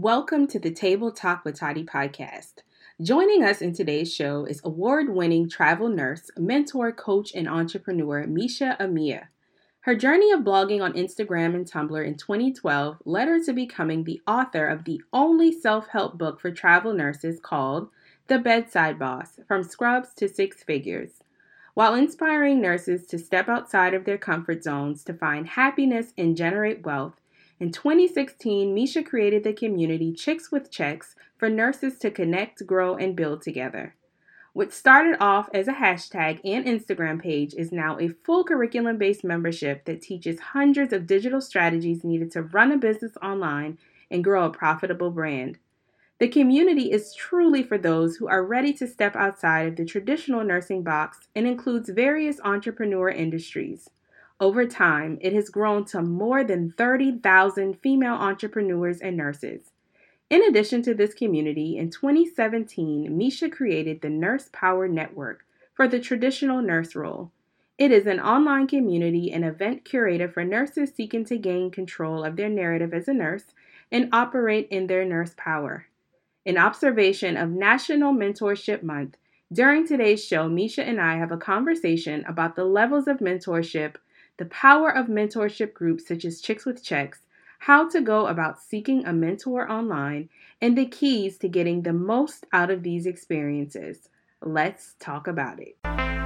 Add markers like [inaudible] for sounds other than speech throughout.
Welcome to the Table Talk with Tati podcast. Joining us in today's show is award winning travel nurse, mentor, coach, and entrepreneur Misha Amia. Her journey of blogging on Instagram and Tumblr in 2012 led her to becoming the author of the only self help book for travel nurses called The Bedside Boss From Scrubs to Six Figures. While inspiring nurses to step outside of their comfort zones to find happiness and generate wealth, in 2016, Misha created the community Chicks with Checks for nurses to connect, grow, and build together. What started off as a hashtag and Instagram page is now a full curriculum based membership that teaches hundreds of digital strategies needed to run a business online and grow a profitable brand. The community is truly for those who are ready to step outside of the traditional nursing box and includes various entrepreneur industries. Over time, it has grown to more than 30,000 female entrepreneurs and nurses. In addition to this community, in 2017, Misha created the Nurse Power Network for the traditional nurse role. It is an online community and event curator for nurses seeking to gain control of their narrative as a nurse and operate in their nurse power. In observation of National Mentorship Month, during today's show, Misha and I have a conversation about the levels of mentorship, the power of mentorship groups such as Chicks with Checks, how to go about seeking a mentor online, and the keys to getting the most out of these experiences. Let's talk about it.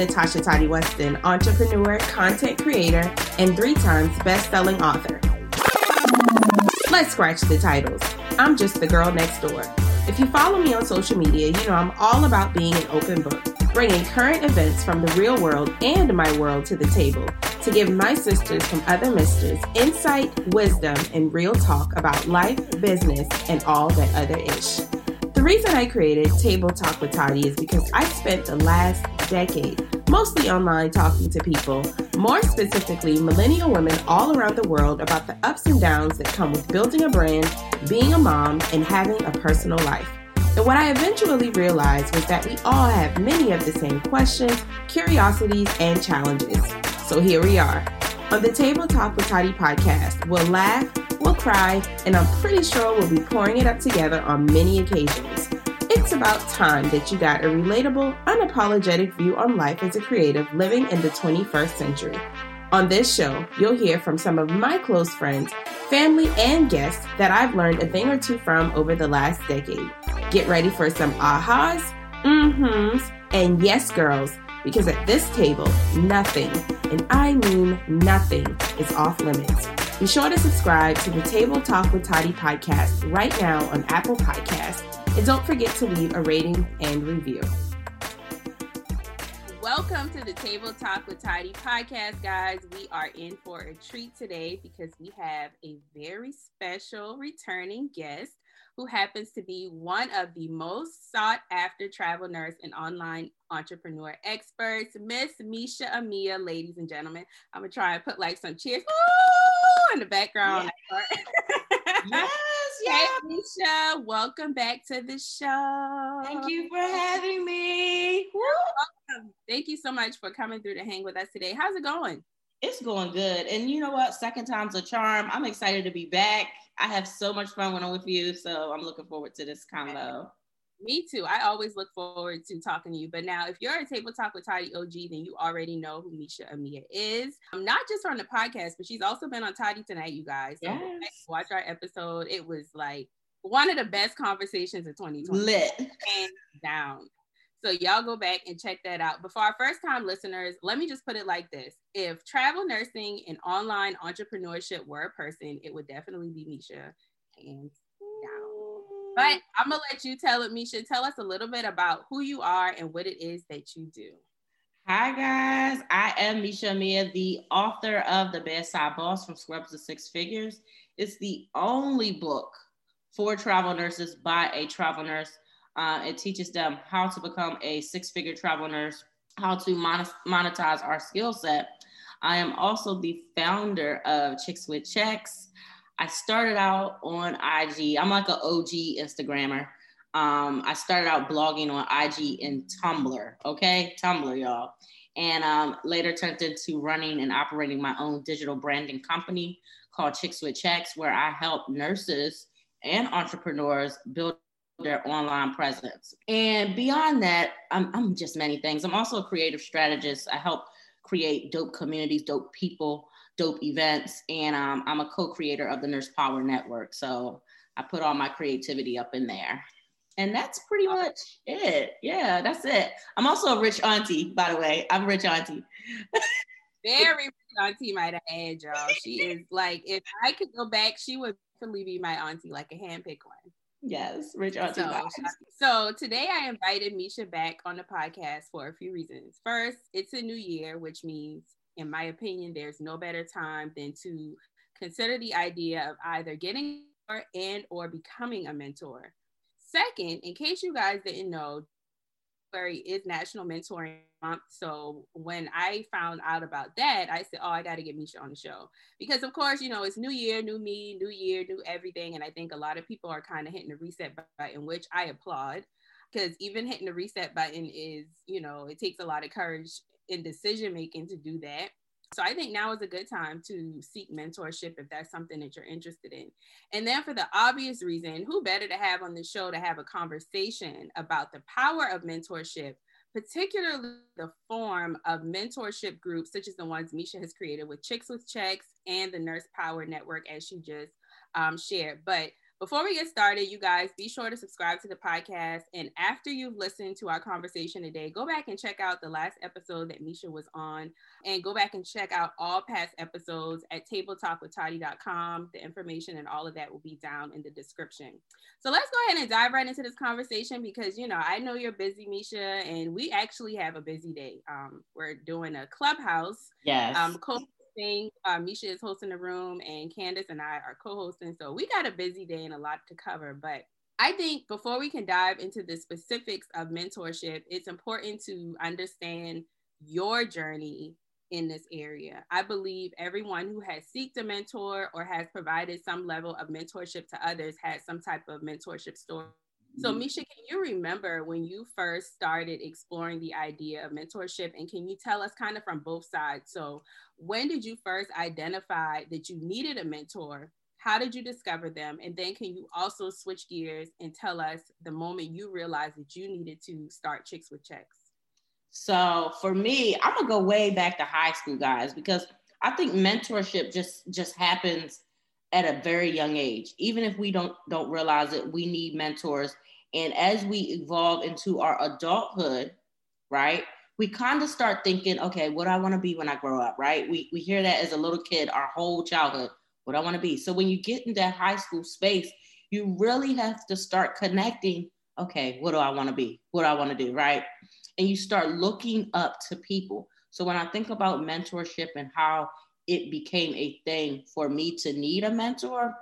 Natasha Tati Weston, entrepreneur, content creator, and three times best selling author. Let's scratch the titles. I'm just the girl next door. If you follow me on social media, you know I'm all about being an open book, bringing current events from the real world and my world to the table to give my sisters from other misters insight, wisdom, and real talk about life, business, and all that other ish. The reason I created Table Talk with Tati is because I spent the last decade mostly online talking to people, more specifically millennial women all around the world about the ups and downs that come with building a brand, being a mom, and having a personal life. And what I eventually realized was that we all have many of the same questions, curiosities, and challenges. So here we are. On the Table Talk with Tati podcast, we'll laugh, we'll cry, and I'm pretty sure we'll be pouring it up together on many occasions. It's about time that you got a relatable, unapologetic view on life as a creative living in the 21st century. On this show, you'll hear from some of my close friends, family, and guests that I've learned a thing or two from over the last decade. Get ready for some ahas, mm-hms, and yes, girls, because at this table, nothing, and I mean nothing, is off limits. Be sure to subscribe to the Table Talk with Tati podcast right now on Apple Podcasts, and don't forget to leave a rating and review. Welcome to the Table Talk with Tati podcast, guys. We are in for a treat today because we have a very special returning guest who happens to be one of the most sought after travel nurse and online entrepreneur experts, Miss Misha Amia, ladies and gentlemen. I'm gonna try and put like some cheers in the background. yes, [laughs] yes. Hey, Misha, welcome back to the show. Thank you for having me. Welcome. Thank you so much for coming through to hang with us today. How's it going? It's going good. And you know what? Second time's a charm. I'm excited to be back. I have so much fun when I'm with you. So I'm looking forward to this combo. Me too. I always look forward to talking to you. But now, if you're a Table Talk with Tati OG, then you already know who Misha Amia is. Um, not just on the podcast, but she's also been on Tati Tonight, you guys. So yes. watch our episode. It was like one of the best conversations of 2020. Lit. Hands down. So y'all go back and check that out. But for our first time listeners, let me just put it like this. If travel nursing and online entrepreneurship were a person, it would definitely be Misha. Hands. But I'm gonna let you tell it, Misha. Tell us a little bit about who you are and what it is that you do. Hi guys, I am Misha Amia, the author of The Bedside Boss from Scrubs to Six Figures. It's the only book for travel nurses by a travel nurse uh, it teaches them how to become a six figure travel nurse, how to monetize our skill set. I am also the founder of Chicks with Checks. I started out on IG. I'm like an OG Instagrammer. Um, I started out blogging on IG and Tumblr. Okay, Tumblr, y'all. And um, later turned into running and operating my own digital branding company called Chicks with Checks, where I help nurses and entrepreneurs build their online presence. And beyond that, I'm, I'm just many things. I'm also a creative strategist. I help create dope communities, dope people, dope events, and um, I'm a co-creator of the Nurse Power Network. So I put all my creativity up in there. And that's pretty much it. Yeah, that's it. I'm also a rich auntie, by the way. I'm a rich auntie. [laughs] Very rich auntie, might have add, y'all. She [laughs] is like, if I could go back, she would definitely be my auntie, like a handpicked one. Yes, rich auntie. So, so today I invited Misha back on the podcast for a few reasons. First, it's a new year, which means, in my opinion, there's no better time than to consider the idea of either getting or and or becoming a mentor. Second, in case you guys didn't know, February is National Mentoring Month. So when I found out about that, I said, Oh, I got to get Misha on the show. Because, of course, you know, it's new year, new me, new year, new everything. And I think a lot of people are kind of hitting the reset button, which I applaud. Because even hitting the reset button is, you know, it takes a lot of courage in decision making to do that. So I think now is a good time to seek mentorship if that's something that you're interested in. And then for the obvious reason, who better to have on the show to have a conversation about the power of mentorship, particularly the form of mentorship groups such as the ones Misha has created with Chicks with Checks and the Nurse Power Network, as she just um, shared. But before we get started, you guys be sure to subscribe to the podcast. And after you've listened to our conversation today, go back and check out the last episode that Misha was on and go back and check out all past episodes at tabletalkwithtati.com. The information and all of that will be down in the description. So let's go ahead and dive right into this conversation because, you know, I know you're busy, Misha, and we actually have a busy day. Um, we're doing a clubhouse. Yes. Um, thing. Uh, Misha is hosting the room, and Candace and I are co-hosting. So we got a busy day and a lot to cover. But I think before we can dive into the specifics of mentorship, it's important to understand your journey in this area. I believe everyone who has seeked a mentor or has provided some level of mentorship to others has some type of mentorship story so, mm-hmm. Misha, can you remember when you first started exploring the idea of mentorship? And can you tell us kind of from both sides? So, when did you first identify that you needed a mentor? How did you discover them? And then, can you also switch gears and tell us the moment you realized that you needed to start Chicks with Checks? So, for me, I'm gonna go way back to high school, guys, because I think mentorship just just happens at a very young age. Even if we don't don't realize it, we need mentors. And as we evolve into our adulthood, right? We kind of start thinking, okay, what do I want to be when I grow up, right? We we hear that as a little kid our whole childhood, what I want to be. So when you get into that high school space, you really have to start connecting, okay, what do I want to be? What do I want to do, right? And you start looking up to people. So when I think about mentorship and how it became a thing for me to need a mentor,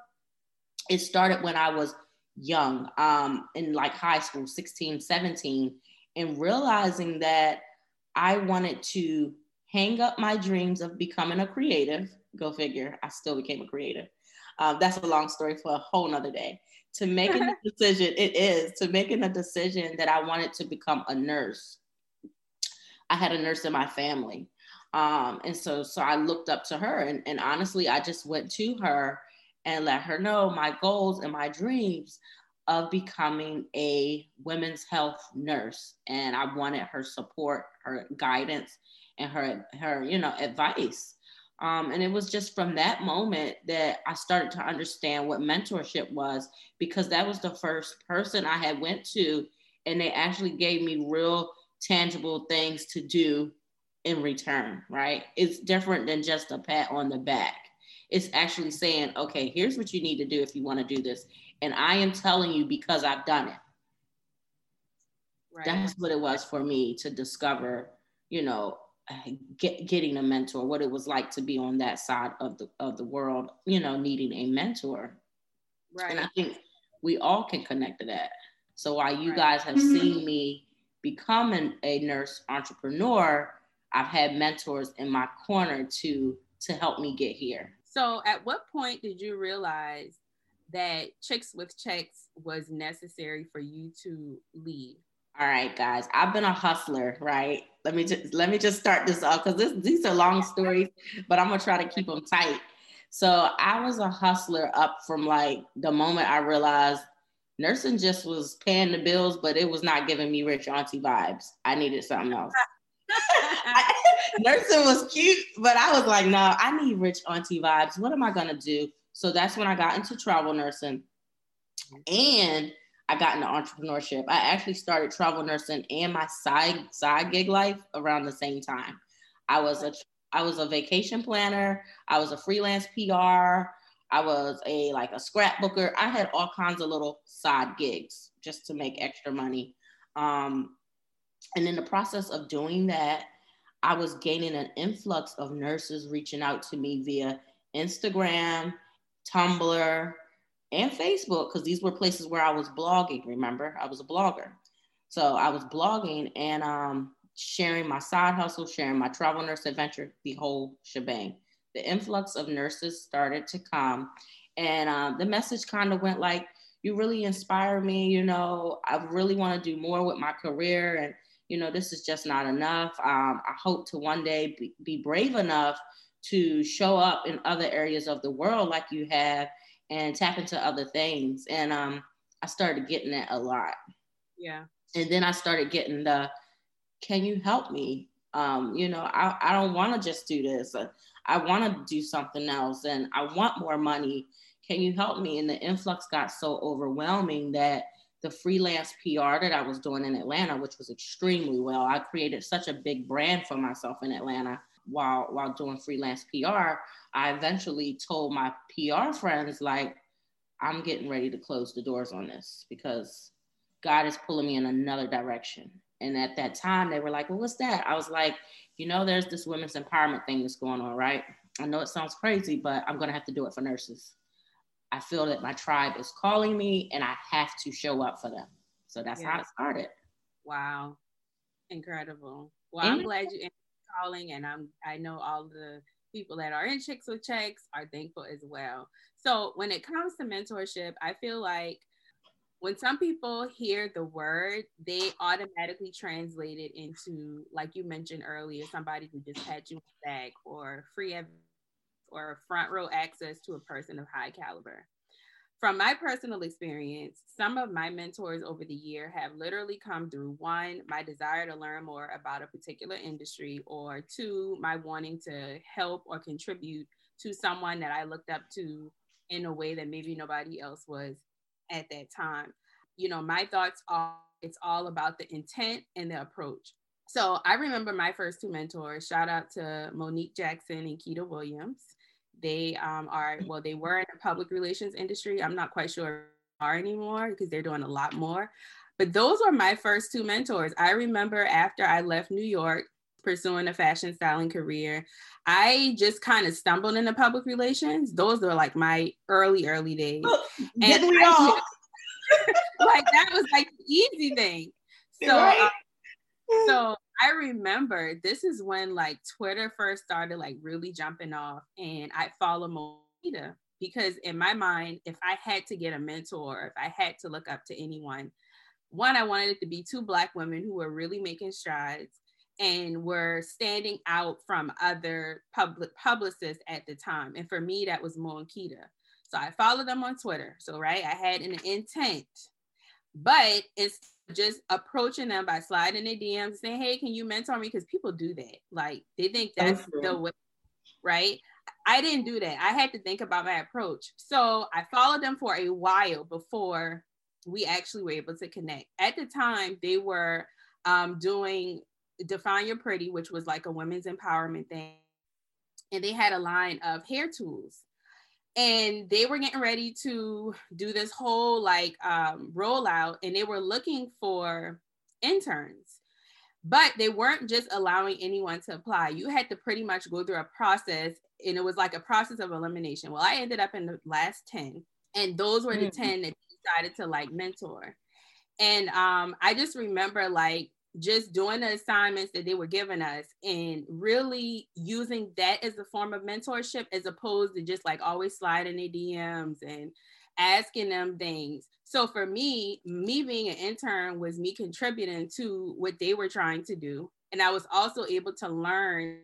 it started when I was young, um, in like high school, 16, 17, and realizing that I wanted to hang up my dreams of becoming a creative. Go figure, I still became a creative. Um, that's a long story for a whole nother day. To making a [laughs] decision, it is to making a decision that I wanted to become a nurse. I had a nurse in my family. Um, and so, so I looked up to her, and, and honestly, I just went to her and let her know my goals and my dreams of becoming a women's health nurse. And I wanted her support, her guidance, and her her you know advice. Um, and it was just from that moment that I started to understand what mentorship was because that was the first person I had went to, and they actually gave me real tangible things to do in return, right? It's different than just a pat on the back. It's actually saying, okay, here's what you need to do if you want to do this. And I am telling you because I've done it. Right. That's what it was for me to discover, you know, get, getting a mentor, what it was like to be on that side of the of the world, you know, needing a mentor. Right. And I think we all can connect to that. So while you right. guys have mm-hmm. seen me become an, a nurse entrepreneur, I've had mentors in my corner to to help me get here. So, at what point did you realize that Chicks with Checks was necessary for you to leave? All right, guys. I've been a hustler, right? Let me just let me just start this off because these are long stories, but I'm gonna try to keep them tight. So I was a hustler up from like the moment I realized nursing just was paying the bills, but it was not giving me rich auntie vibes. I needed something else. [laughs] nursing was cute, but I was like, no, I need rich auntie vibes. What am I gonna do? So that's when I got into travel nursing. And I got into entrepreneurship. I actually started travel nursing and my side side gig life around the same time. I was a I was a vacation planner. I was a freelance PR. I was a like a scrapbooker. I had all kinds of little side gigs just to make extra money. Um, and in the process of doing that, I was gaining an influx of nurses reaching out to me via Instagram, Tumblr, and Facebook because these were places where I was blogging. Remember, I was a blogger. So I was blogging and um, sharing my side hustle, sharing my travel nurse adventure, the whole shebang. The influx of nurses started to come. And um, the message kind of went like, you really inspire me. You know, I really want to do more with my career. And, you know, this is just not enough. Um, I hope to one day be, be brave enough to show up in other areas of the world like you have and tap into other things. And um, I started getting that a lot. Yeah. And then I started getting the, can you help me? Um, you know, I, I don't want to just do this. I want to do something else and I want more money. Can you help me? And the influx got so overwhelming that the freelance PR that I was doing in Atlanta, which was extremely well, I created such a big brand for myself in Atlanta while while doing freelance PR, I eventually told my PR friends like I'm getting ready to close the doors on this because God is pulling me in another direction. And at that time, they were like, Well, what's that? I was like, You know, there's this women's empowerment thing that's going on, right? I know it sounds crazy, but I'm going to have to do it for nurses. I feel that my tribe is calling me and I have to show up for them. So that's yeah. how it started. Wow. Incredible. Well, I'm glad you're calling, and I'm I know all the people that are in Chicks with Checks are thankful as well. So when it comes to mentorship, I feel like when some people hear the word, they automatically translate it into, like you mentioned earlier, somebody who just had you back or free or front row access to a person of high caliber from my personal experience, some of my mentors over the year have literally come through one, my desire to learn more about a particular industry, or two, my wanting to help or contribute to someone that I looked up to in a way that maybe nobody else was at that time. You know, my thoughts are it's all about the intent and the approach. So I remember my first two mentors. Shout out to Monique Jackson and Keita Williams. They um, are, well, they were in the public relations industry. I'm not quite sure are anymore because they're doing a lot more. But those were my first two mentors. I remember after I left New York, pursuing a fashion styling career, I just kind of stumbled into public relations. Those were like my early, early days. and we all? [laughs] like that was like the easy thing. [laughs] So, right? um, so I remember this is when like Twitter first started like really jumping off, and I follow Moita because in my mind, if I had to get a mentor, if I had to look up to anyone, one, I wanted it to be two black women who were really making strides and were standing out from other public publicists at the time. And for me, that was Mo. So I followed them on Twitter. So right, I had an intent, but it's just approaching them by sliding their DMs, saying, "Hey, can you mentor me?" Because people do that. Like they think that's okay. the way, right? I didn't do that. I had to think about my approach. So I followed them for a while before we actually were able to connect. At the time, they were um, doing Define Your Pretty, which was like a women's empowerment thing. And they had a line of hair tools and they were getting ready to do this whole like um, rollout and they were looking for interns but they weren't just allowing anyone to apply. You had to pretty much go through a process and it was like a process of elimination. Well i ended up in the last 10 and those were mm-hmm. the 10 that decided to like mentor. And um, i just remember like just doing the assignments that they were giving us and really using that as a form of mentorship as opposed to just like always sliding their DMs and asking them things. So for me, me being an intern was me contributing to what they were trying to do. And I was also able to learn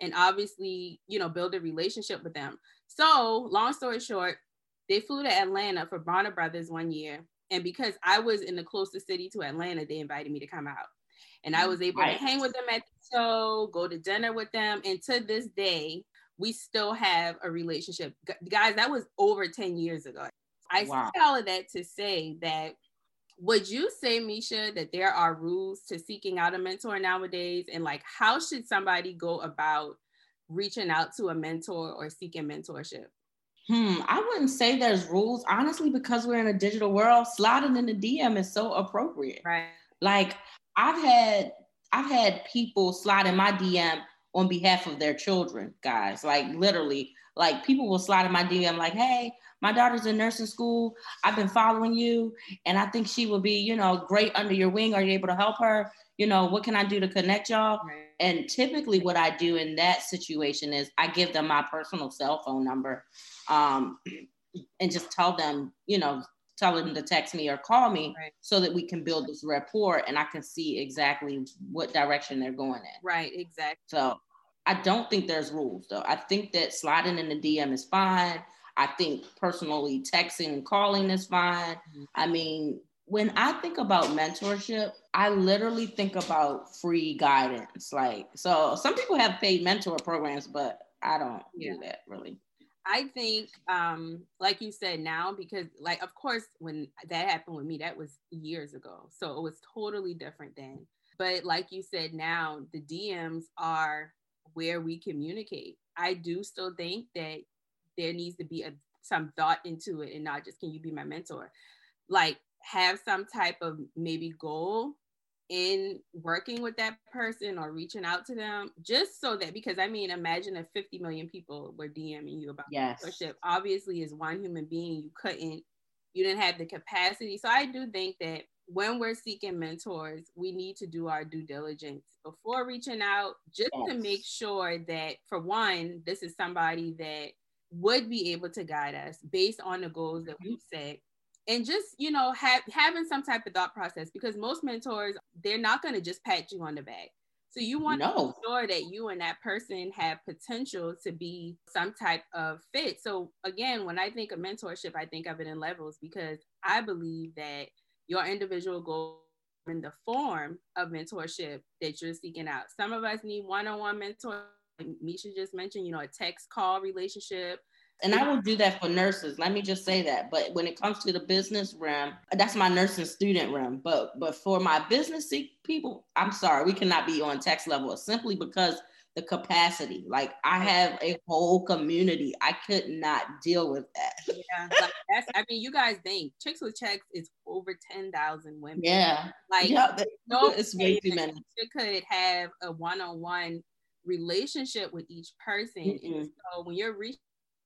and obviously, you know, build a relationship with them. So, long story short, they flew to Atlanta for Bronner Brothers one year. And because I was in the closest city to Atlanta, they invited me to come out. And I was able right. to hang with them at the show, go to dinner with them. And to this day, we still have a relationship. Guys, that was over 10 years ago. I wow. say all of that to say that would you say, Misha, that there are rules to seeking out a mentor nowadays? And like, how should somebody go about reaching out to a mentor or seeking mentorship? Hmm, I wouldn't say there's rules, honestly, because we're in a digital world. Sliding in the DM is so appropriate. Right. Like I've had I've had people slide in my DM on behalf of their children, guys. Like literally, like people will slide in my DM like, hey, my daughter's in nursing school. I've been following you, and I think she will be, you know, great under your wing. Are you able to help her? You know, what can I do to connect y'all? Right. And typically, what I do in that situation is I give them my personal cell phone number, um, and just tell them, you know, tell them to text me or call me right. so that we can build this rapport and I can see exactly what direction they're going in. Right, exactly. So I don't think there's rules though. I think that sliding in the DM is fine. I think personally texting and calling is fine. Mm-hmm. I mean, when I think about mentorship, I literally think about free guidance. Like, so some people have paid mentor programs, but I don't yeah. do that really. I think, um, like you said now, because like, of course, when that happened with me, that was years ago. So it was totally different then. But like you said, now the DMs are where we communicate. I do still think that there needs to be a some thought into it and not just can you be my mentor like have some type of maybe goal in working with that person or reaching out to them just so that because i mean imagine if 50 million people were dming you about yes. mentorship obviously as one human being you couldn't you didn't have the capacity so i do think that when we're seeking mentors we need to do our due diligence before reaching out just yes. to make sure that for one this is somebody that would be able to guide us based on the goals that mm-hmm. we've set and just you know have, having some type of thought process because most mentors they're not going to just pat you on the back so you want no. to make sure that you and that person have potential to be some type of fit so again when i think of mentorship i think of it in levels because i believe that your individual goal in the form of mentorship that you're seeking out some of us need one-on-one mentor Misha just mentioned, you know, a text call relationship. And I will do that for nurses. Let me just say that. But when it comes to the business realm, that's my nursing student realm. But but for my business people, I'm sorry, we cannot be on text level simply because the capacity. Like I have a whole community. I could not deal with that. yeah, like that's. I mean, you guys think chicks with checks is over ten thousand women. Yeah, like yeah, no, it's way too many. You could have a one-on-one relationship with each person. Mm-hmm. And so when you're reaching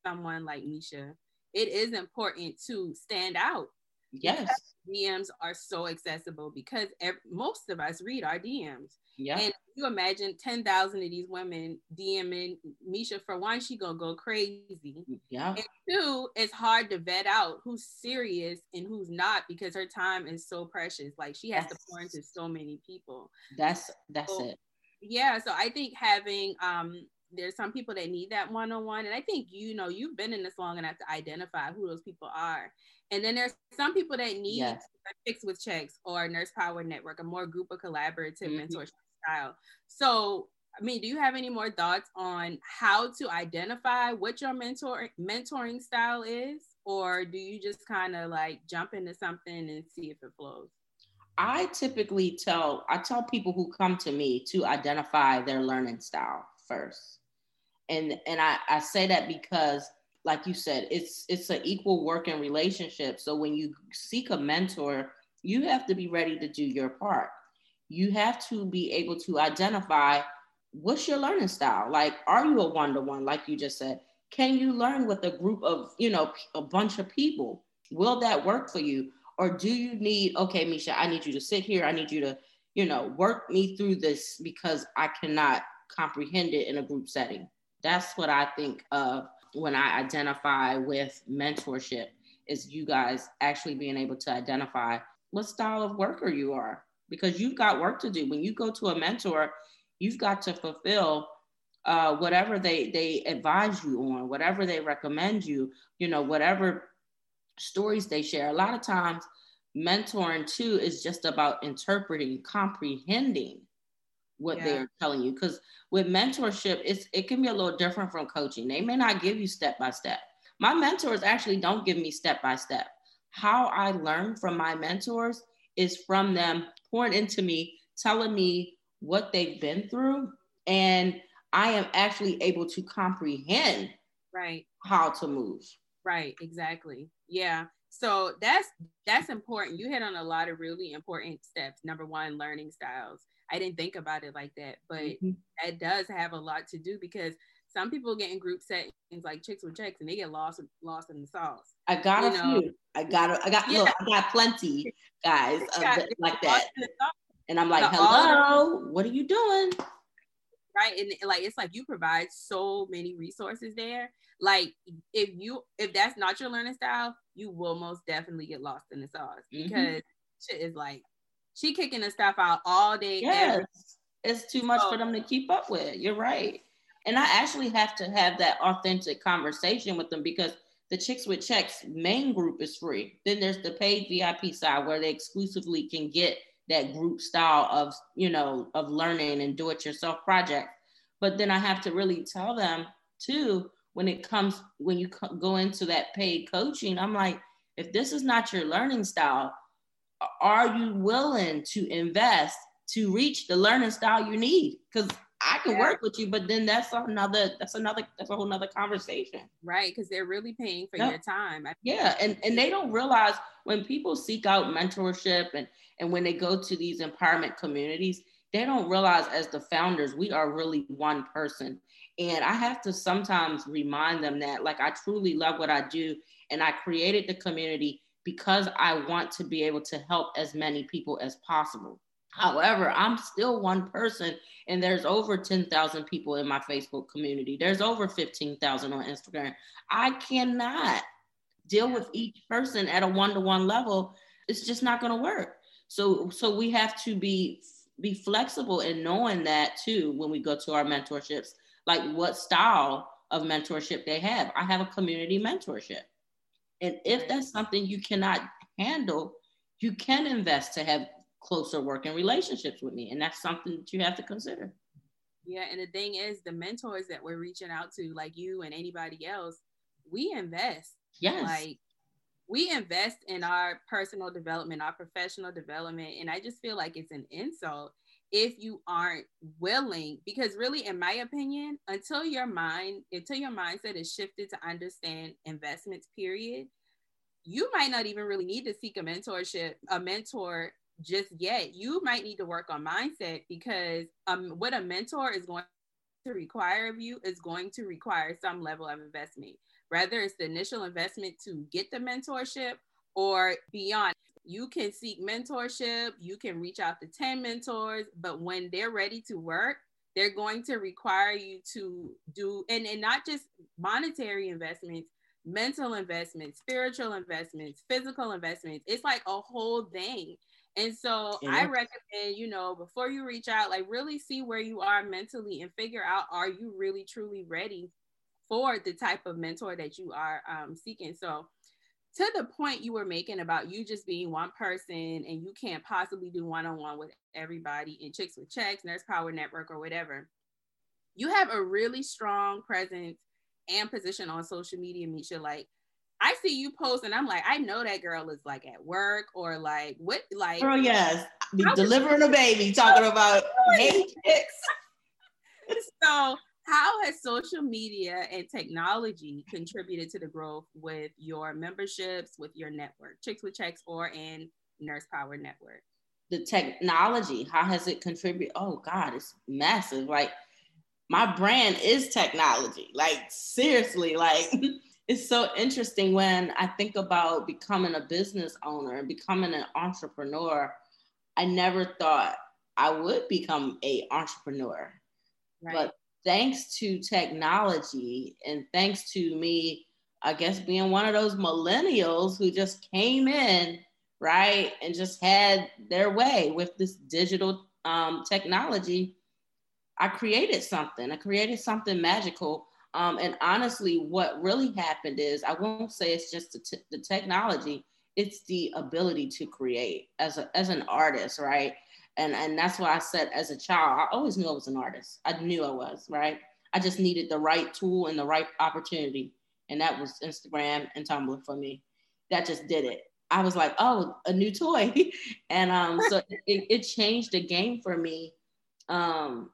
someone like Misha, it is important to stand out. Yes. DMs are so accessible because every, most of us read our DMs. Yeah. And you imagine 10,000 of these women DMing Misha. For one, she gonna go crazy. Yeah. And two, it's hard to vet out who's serious and who's not because her time is so precious. Like she has to pour into so many people. That's that's so, it yeah so i think having um there's some people that need that one-on-one and i think you know you've been in this long enough to identify who those people are and then there's some people that need yes. Chicks with Checks or nurse power network a more group of collaborative mm-hmm. mentorship style so i mean do you have any more thoughts on how to identify what your mentor mentoring style is or do you just kind of like jump into something and see if it flows I typically tell I tell people who come to me to identify their learning style first. And and I, I say that because like you said, it's it's an equal working relationship. So when you seek a mentor, you have to be ready to do your part. You have to be able to identify what's your learning style. Like, are you a one-to-one, like you just said? Can you learn with a group of, you know, a bunch of people? Will that work for you? Or do you need, okay, Misha, I need you to sit here. I need you to, you know, work me through this because I cannot comprehend it in a group setting. That's what I think of when I identify with mentorship is you guys actually being able to identify what style of worker you are because you've got work to do. When you go to a mentor, you've got to fulfill uh, whatever they they advise you on, whatever they recommend you, you know, whatever stories they share. A lot of times, mentoring too is just about interpreting, comprehending what yeah. they're telling you. Because with mentorship, it's it can be a little different from coaching. They may not give you step by step. My mentors actually don't give me step by step. How I learn from my mentors is from them pouring into me, telling me what they've been through, and I am actually able to comprehend right how to move. Right, exactly. Yeah. So that's that's important. You hit on a lot of really important steps. Number one, learning styles. I didn't think about it like that, but mm-hmm. that does have a lot to do because some people get in group settings like chicks with checks and they get lost lost in the sauce. I got you a know? few. I got a, I got yeah. look, I got plenty guys like that. And I'm like, hello, what are you doing? Right. And like it's like you provide so many resources there. Like if you if that's not your learning style, you will most definitely get lost in the sauce mm-hmm. because shit is like she kicking the stuff out all day. Yes. Every- it's too much so, for them to keep up with. You're right. And I actually have to have that authentic conversation with them because the Chicks with Checks main group is free. Then there's the paid VIP side where they exclusively can get that group style of, you know, of learning and do it yourself project. But then I have to really tell them too, when it comes, when you go into that paid coaching, I'm like, if this is not your learning style, are you willing to invest to reach the learning style you need? Because I can yeah. work with you, but then that's another that's another that's a whole nother conversation. Right, because they're really paying for yep. your time. yeah, and and they don't realize when people seek out mentorship and and when they go to these empowerment communities, they don't realize as the founders we are really one person. And I have to sometimes remind them that like I truly love what I do and I created the community because I want to be able to help as many people as possible. However, I'm still one person, and there's over 10,000 people in my Facebook community. There's over 15,000 on Instagram. I cannot deal with each person at a one-to-one level. It's just not going to work. So, so we have to be be flexible in knowing that too when we go to our mentorships, like what style of mentorship they have. I have a community mentorship. And if that's something you cannot handle, you can invest to have closer working relationships with me. And that's something that you have to consider. Yeah. And the thing is, the mentors that we're reaching out to, like you and anybody else, we invest. Yes. Like we invest in our personal development, our professional development. And I just feel like it's an insult if you aren't willing because really in my opinion until your mind until your mindset is shifted to understand investments period you might not even really need to seek a mentorship a mentor just yet. You might need to work on mindset because um what a mentor is going to require of you is going to require some level of investment whether it's the initial investment to get the mentorship or beyond you can seek mentorship, you can reach out to 10 mentors, but when they're ready to work, they're going to require you to do and, and not just monetary investments, mental investments, spiritual investments, physical investments. It's like a whole thing. And so yeah. I recommend, you know, before you reach out, like really see where you are mentally and figure out are you really truly ready for the type of mentor that you are um, seeking. So to the point you were making about you just being one person and you can't possibly do one-on-one with everybody in chicks with checks nurse power network or whatever you have a really strong presence and position on social media misha. Like i see you post and i'm like i know that girl is like at work or like what like oh yes. delivering a baby oh, talking about hey chicks. [laughs] So how has social media and technology contributed to the growth with your memberships, with your network, Chicks with Checks or in Nurse Power Network? The technology, how has it contributed? Oh God, it's massive. Like my brand is technology. Like seriously, like [laughs] it's so interesting when I think about becoming a business owner and becoming an entrepreneur. I never thought I would become a entrepreneur. Right. But thanks to technology and thanks to me, I guess being one of those millennials who just came in, right, and just had their way with this digital um, technology, I created something. I created something magical. Um, and honestly, what really happened is I won't say it's just the, t- the technology, it's the ability to create as, a, as an artist, right? And, and that's why I said as a child, I always knew I was an artist. I knew I was, right? I just needed the right tool and the right opportunity. And that was Instagram and Tumblr for me. That just did it. I was like, oh, a new toy. [laughs] and um, so it, it, changed the game for me. Um,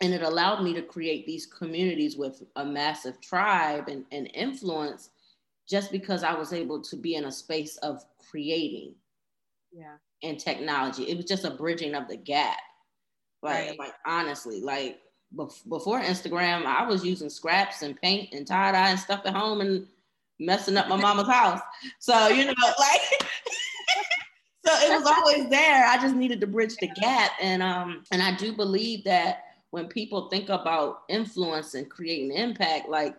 and it allowed me to create these communities with a massive tribe and, and influence just because I was able to be in a space of creating. Yeah and technology. It was just a bridging of the gap. Like, right. like honestly, like before Instagram, I was using scraps and paint and tie dye and stuff at home and messing up my mama's [laughs] house. So you know, [laughs] like, [laughs] so it was always there. I just needed to bridge the gap, and um, and I do believe that when people think about influence and creating impact, like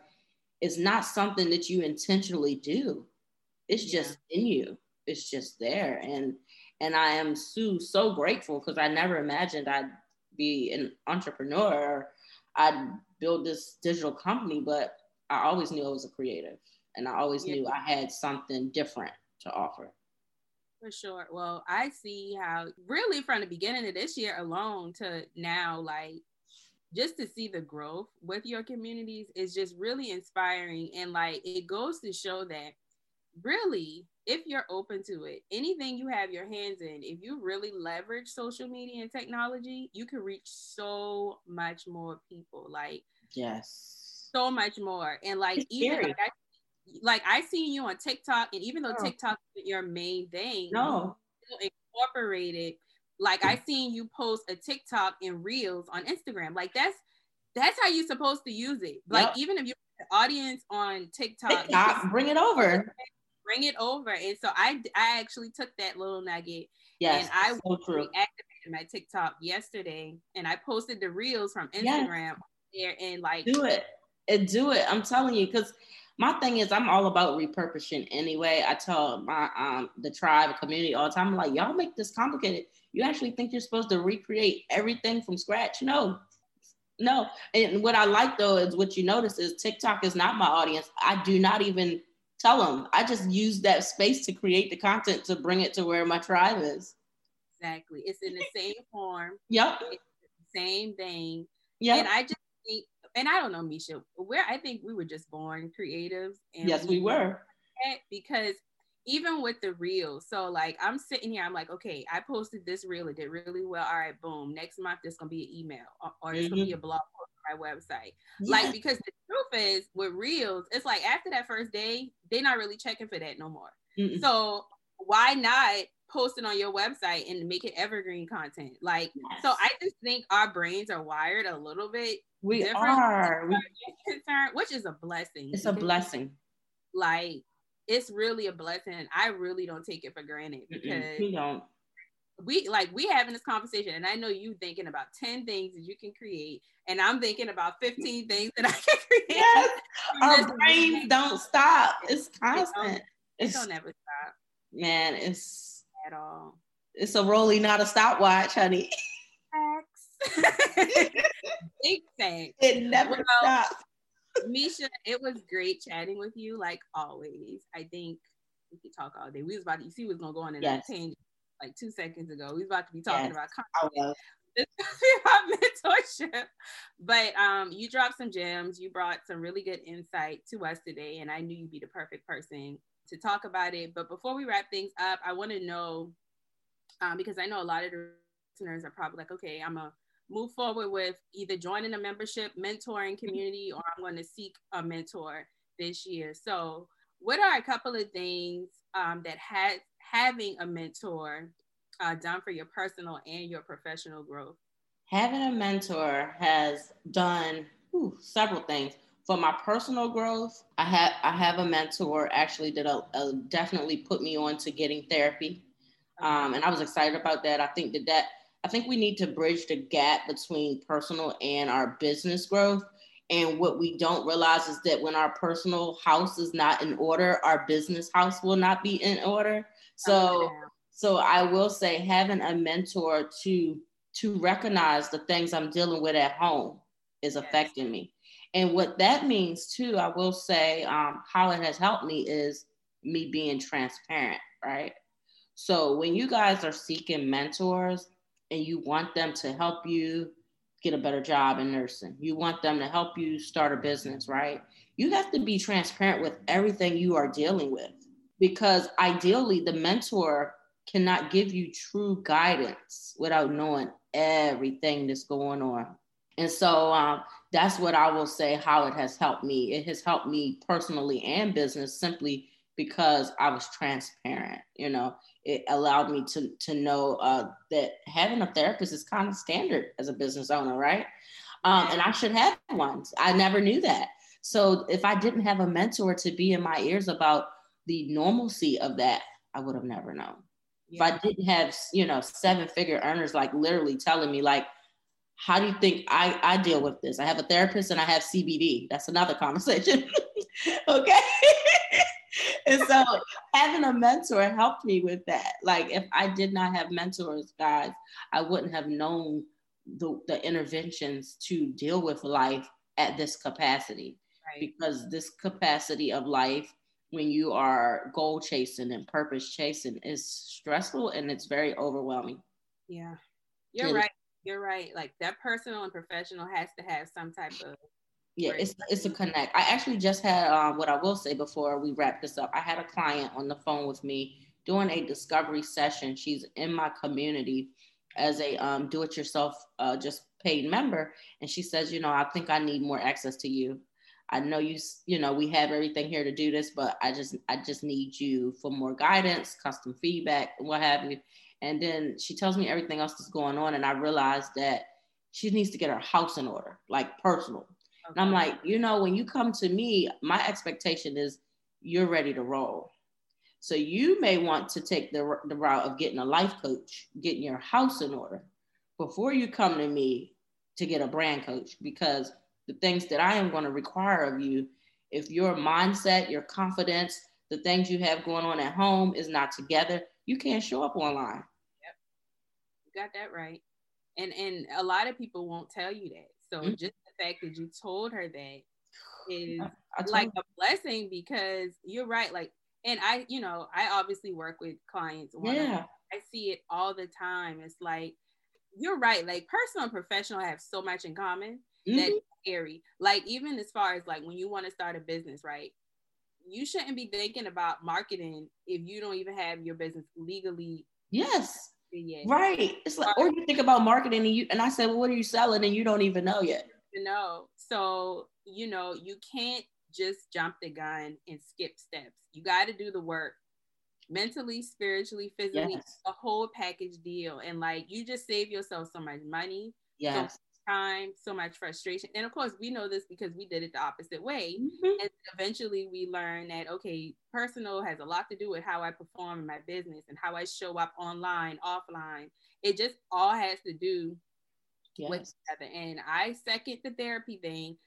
it's not something that you intentionally do. It's yeah. just in you. It's just there, and and I am so so grateful because I never imagined I'd be an entrepreneur. I'd build this digital company, but I always knew I was a creative, and I always yeah. knew I had something different to offer. For sure. Well, I see how really from the beginning of this year alone to now, like just to see the growth with your communities is just really inspiring. And like it goes to show that really if you're open to it, anything you have your hands in, if you really leverage social media and technology, you can reach so much more people. Like, yes, so much more. And like, it's even like I, like I see you on TikTok, and even though oh. TikTok is your main thing, no, incorporated. Like I seen you post a TikTok and Reels on Instagram. Like that's that's how you're supposed to use it. Like yep. even if you audience on TikTok, TikTok bring it over bring it over. And so I I actually took that little nugget. Yes, and I so reactivated my TikTok yesterday, and I posted the reels from Instagram yes. there, and like do it and do it. I'm telling you, because my thing is I'm all about repurposing anyway. I tell my um the tribe community all the time, I'm like, y'all make this complicated. You actually think you're supposed to recreate everything from scratch? No. No. And what I like though is what you notice is TikTok is not my audience. I do not even tell them I just use that space to create the content to bring it to where my tribe is. Exactly. It's in the same [laughs] form. Yep. same thing. Yeah. And I just think, and I don't know, Misha, where I think we were just born creative. And yes, we, we were. Because even with the reels, so like I'm sitting here, I'm like, okay, I posted this reel, it did really well. All right, boom. Next month, there's gonna be an email or, or it's mm-hmm. gonna be a blog post on my website. Like, because the truth is with reels, it's like after that first day, they're not really checking for that no more. Mm-mm. So why not post it on your website and make it evergreen content? Like, yes. so I just think our brains are wired a little bit. We are, concerned, which is a blessing. It's a blessing. Like, it's really a blessing. I really don't take it for granted because we don't. We like we having this conversation, and I know you thinking about ten things that you can create, and I'm thinking about fifteen things that I can create. Yes, [laughs] our brains don't stop. It's constant. It don't, it's, don't ever stop. Man, it's at all. It's a rolling, not a stopwatch, honey. [laughs] [laughs] Big facts. It never well, stops. Misha, it was great chatting with you, like always. I think we could talk all day. We was about to, you see, we was gonna go on an yes. tangent like two seconds ago. We was about to be talking yes. [laughs] about mentorship. But um, you dropped some gems. You brought some really good insight to us today, and I knew you'd be the perfect person to talk about it. But before we wrap things up, I want to know um, because I know a lot of the listeners are probably like, okay, I'm a move forward with either joining a membership mentoring community or I'm going to seek a mentor this year. So, what are a couple of things um, that has having a mentor uh, done for your personal and your professional growth? Having a mentor has done whew, several things. For my personal growth, I have I have a mentor actually that uh, uh, definitely put me on to getting therapy, um, and I was excited about that. I think that that I think we need to bridge the gap between personal and our business growth. And what we don't realize is that when our personal house is not in order, our business house will not be in order. So, so I will say having a mentor to to recognize the things I'm dealing with at home is affecting me. And what that means too, I will say, um, how it has helped me is me being transparent, right? So when you guys are seeking mentors and you want them to help you get a better job in nursing, you want them to help you start a business, right? You have to be transparent with everything you are dealing with because ideally the mentor cannot give you true guidance without knowing everything that's going on. And so um, that's what I will say how it has helped me. It has helped me personally and business simply because I was transparent. You know, it allowed me to to know uh, that having a therapist is kind of standard as a business owner, right? Um, and I should have one. I never knew that. So if I didn't have a mentor to be in my ears about the normalcy of that, I would have never known. Yeah. If I didn't have, you know, seven figure earners like literally telling me like, how do you think I, I deal with this? I have a therapist and I have CBD. That's another conversation. [laughs] okay. [laughs] [laughs] and so having a mentor helped me with that. Like if I did not have mentors, guys, I wouldn't have known the, the interventions to deal with life at this capacity. Right. Because this capacity of life, when you are goal chasing and purpose chasing, is stressful and it's very overwhelming. Yeah. You're right. You're right. Like that personal and professional has to have some type of yeah, it's it's a connect. I actually just had um, what I will say before we wrap this up. I had a client on the phone with me doing a discovery session. She's in my community as a um, do-it-yourself uh, just paid member, and she says, you know, I think I need more access to you. I know you, you know, we have everything here to do this, but I just I just need you for more guidance, custom feedback, what have you. And then she tells me everything else that's going on, and I realized that she needs to get her house in order, like personal. And I'm like, you know, when you come to me, my expectation is you're ready to roll. So you may want to take the, the route of getting a life coach, getting your house in order before you come to me to get a brand coach, because the things that I am going to require of you, if your mindset, your confidence, the things you have going on at home is not together, you can't show up online. Yep. You got that right. And and a lot of people won't tell you that. So mm-hmm. just fact that you told her that is like a blessing because you're right. Like, and I, you know, I obviously work with clients. Yeah. I see it all the time. It's like, you're right. Like personal and professional have so much in common mm-hmm. that's scary. Like even as far as like when you want to start a business, right? You shouldn't be thinking about marketing if you don't even have your business legally. Yes. Yet. Right. It's like, or you think about marketing and you and I said, well, what are you selling? And you don't even know yet to know. So, you know, you can't just jump the gun and skip steps. You got to do the work mentally, spiritually, physically, yes. a whole package deal. And like you just save yourself so much money, yes. so much time, so much frustration. And of course, we know this because we did it the opposite way. Mm-hmm. And eventually we learn that okay, personal has a lot to do with how I perform in my business and how I show up online, offline. It just all has to do yes. And I second the therapy thing.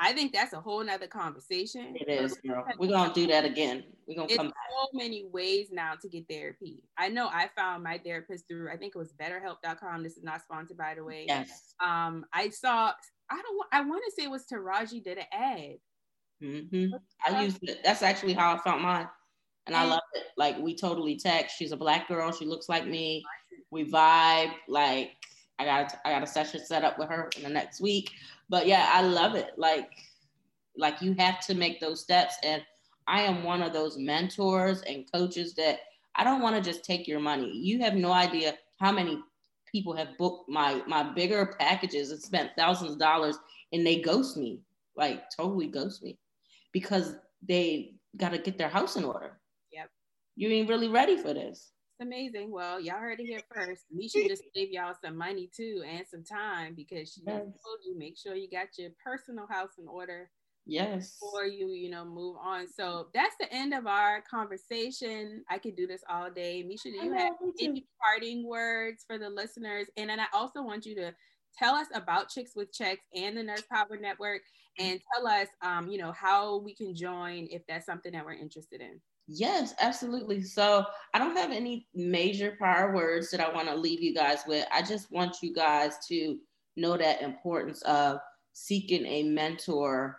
I think that's a whole nother conversation. It is, girl. We're gonna do that again. We're gonna it's come back. so many ways now to get therapy. I know I found my therapist through I think it was betterhelp.com. This is not sponsored by the way. Yes. Um I saw I don't I want to say it was Taraji did an ad. Mm-hmm. I used it. That's actually how I found mine. And I love it. Like we totally text. She's a black girl. She looks like me. We vibe. Like I got I got a session set up with her in the next week. But yeah, I love it. Like like you have to make those steps and I am one of those mentors and coaches that I don't want to just take your money. You have no idea how many people have booked my my bigger packages and spent thousands of dollars and they ghost me, like totally ghost me because they got to get their house in order. Yep. You ain't really ready for this amazing. Well, y'all heard it here first. Misha just [laughs] gave y'all some money too and some time because she yes. told you make sure you got your personal house in order Yes. Before you, you know, move on. So that's the end of our conversation. I could do this all day. Misha, do you have any parting words for the listeners? And then I also want you to tell us about Chicks with Checks and the Nurse Power Network and tell us, um, you know, how we can join if that's something that we're interested in. Yes, absolutely. So I don't have any major prior words that I want to leave you guys with. I just want you guys to know that importance of seeking a mentor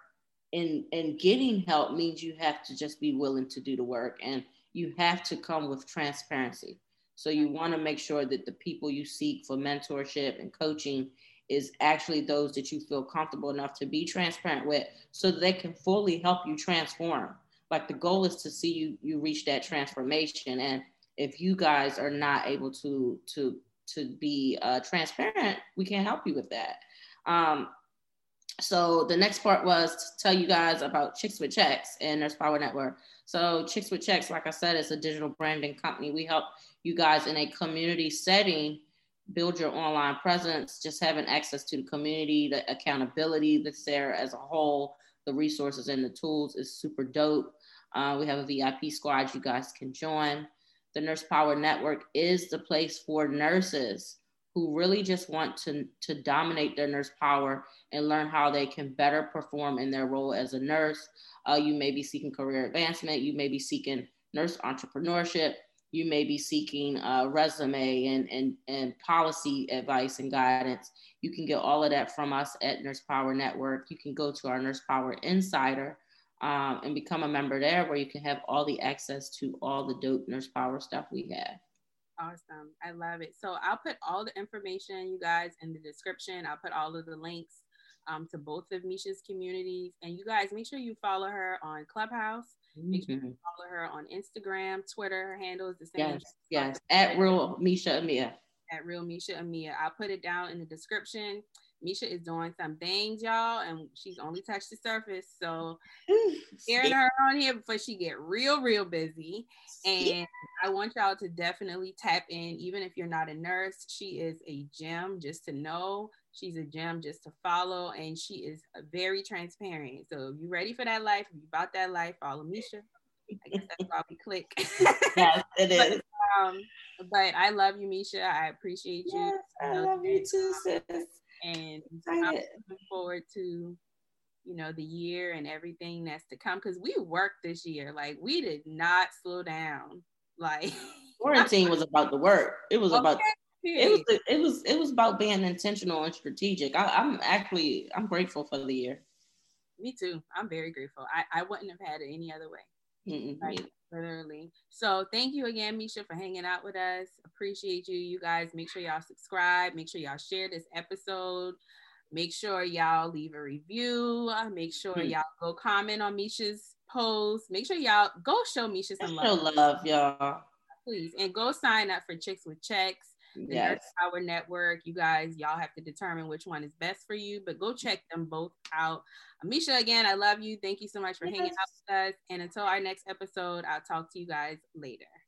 and and getting help means you have to just be willing to do the work and you have to come with transparency so you want to make sure that the people you seek for mentorship and coaching is actually those that you feel comfortable enough to be transparent with so that they can fully help you transform like the goal is to see you you reach that transformation and if you guys are not able to to to be uh, transparent we can help you with that um, so the next part was to tell you guys about Chicks with Checks and Nurse Power Network. So Chicks with Checks, like I said, is a digital branding company. We help you guys in a community setting build your online presence, just having access to the community, the accountability that's there as a whole, the resources and the tools is super dope. Uh, we have a VIP squad you guys can join. The Nurse Power Network is the place for nurses who really just want to, to dominate their nurse power and learn how they can better perform in their role as a nurse. Uh, you may be seeking career advancement, you may be seeking nurse entrepreneurship, you may be seeking a resume and, and, and policy advice and guidance. You can get all of that from us at Nurse Power Network. You can go to our Nurse Power Insider um, and become a member there where you can have all the access to all the dope nurse power stuff we have. Awesome. I love it. So I'll put all the information, you guys, in the description. I'll put all of the links um, to both of Misha's communities. And you guys make sure you follow her on Clubhouse. Make sure you mm-hmm. follow her on Instagram, Twitter. Her handle is the same. Yes, yes. At Real Misha Amia. At Real Misha Amia. I'll put it down in the description. Misha is doing some things, y'all, and she's only touched the surface. So [laughs] hearing her on here before she get real, real busy. And I want y'all to definitely tap in, even if you're not a nurse. She is a gem just to know. She's a gem just to follow, and she is very transparent. So if you're ready for that life, if you about that life, follow Misha. I guess that's why we click. [laughs] yes, it is. but, um, but I love you, Misha. I appreciate you. Yes, I love you too, sis and I'm looking forward to you know the year and everything that's to come because we worked this year. Like we did not slow down. [laughs] Like quarantine was about the work. It was okay. about it was it was it was about being intentional and strategic. I, i'm actually i'm grateful for the year. Me too. I'm very grateful. I i wouldn't have had it any other way Right, literally. So thank you again, Misha, for hanging out with us. Appreciate you. You guys make sure y'all subscribe. Make sure y'all share this episode. Make sure y'all leave a review. Make sure hmm. y'all go comment on Misha's post. Make sure y'all go show Misha some love. Show love, y'all. Please. And go sign up for Chicks with Checks the yes. Nurse Power Network. You guys, y'all have to determine which one is best for you, but go check them both out. Amisha, again, I love you. Thank you so much for yes. hanging out with us. And until our next episode, I'll talk to you guys later.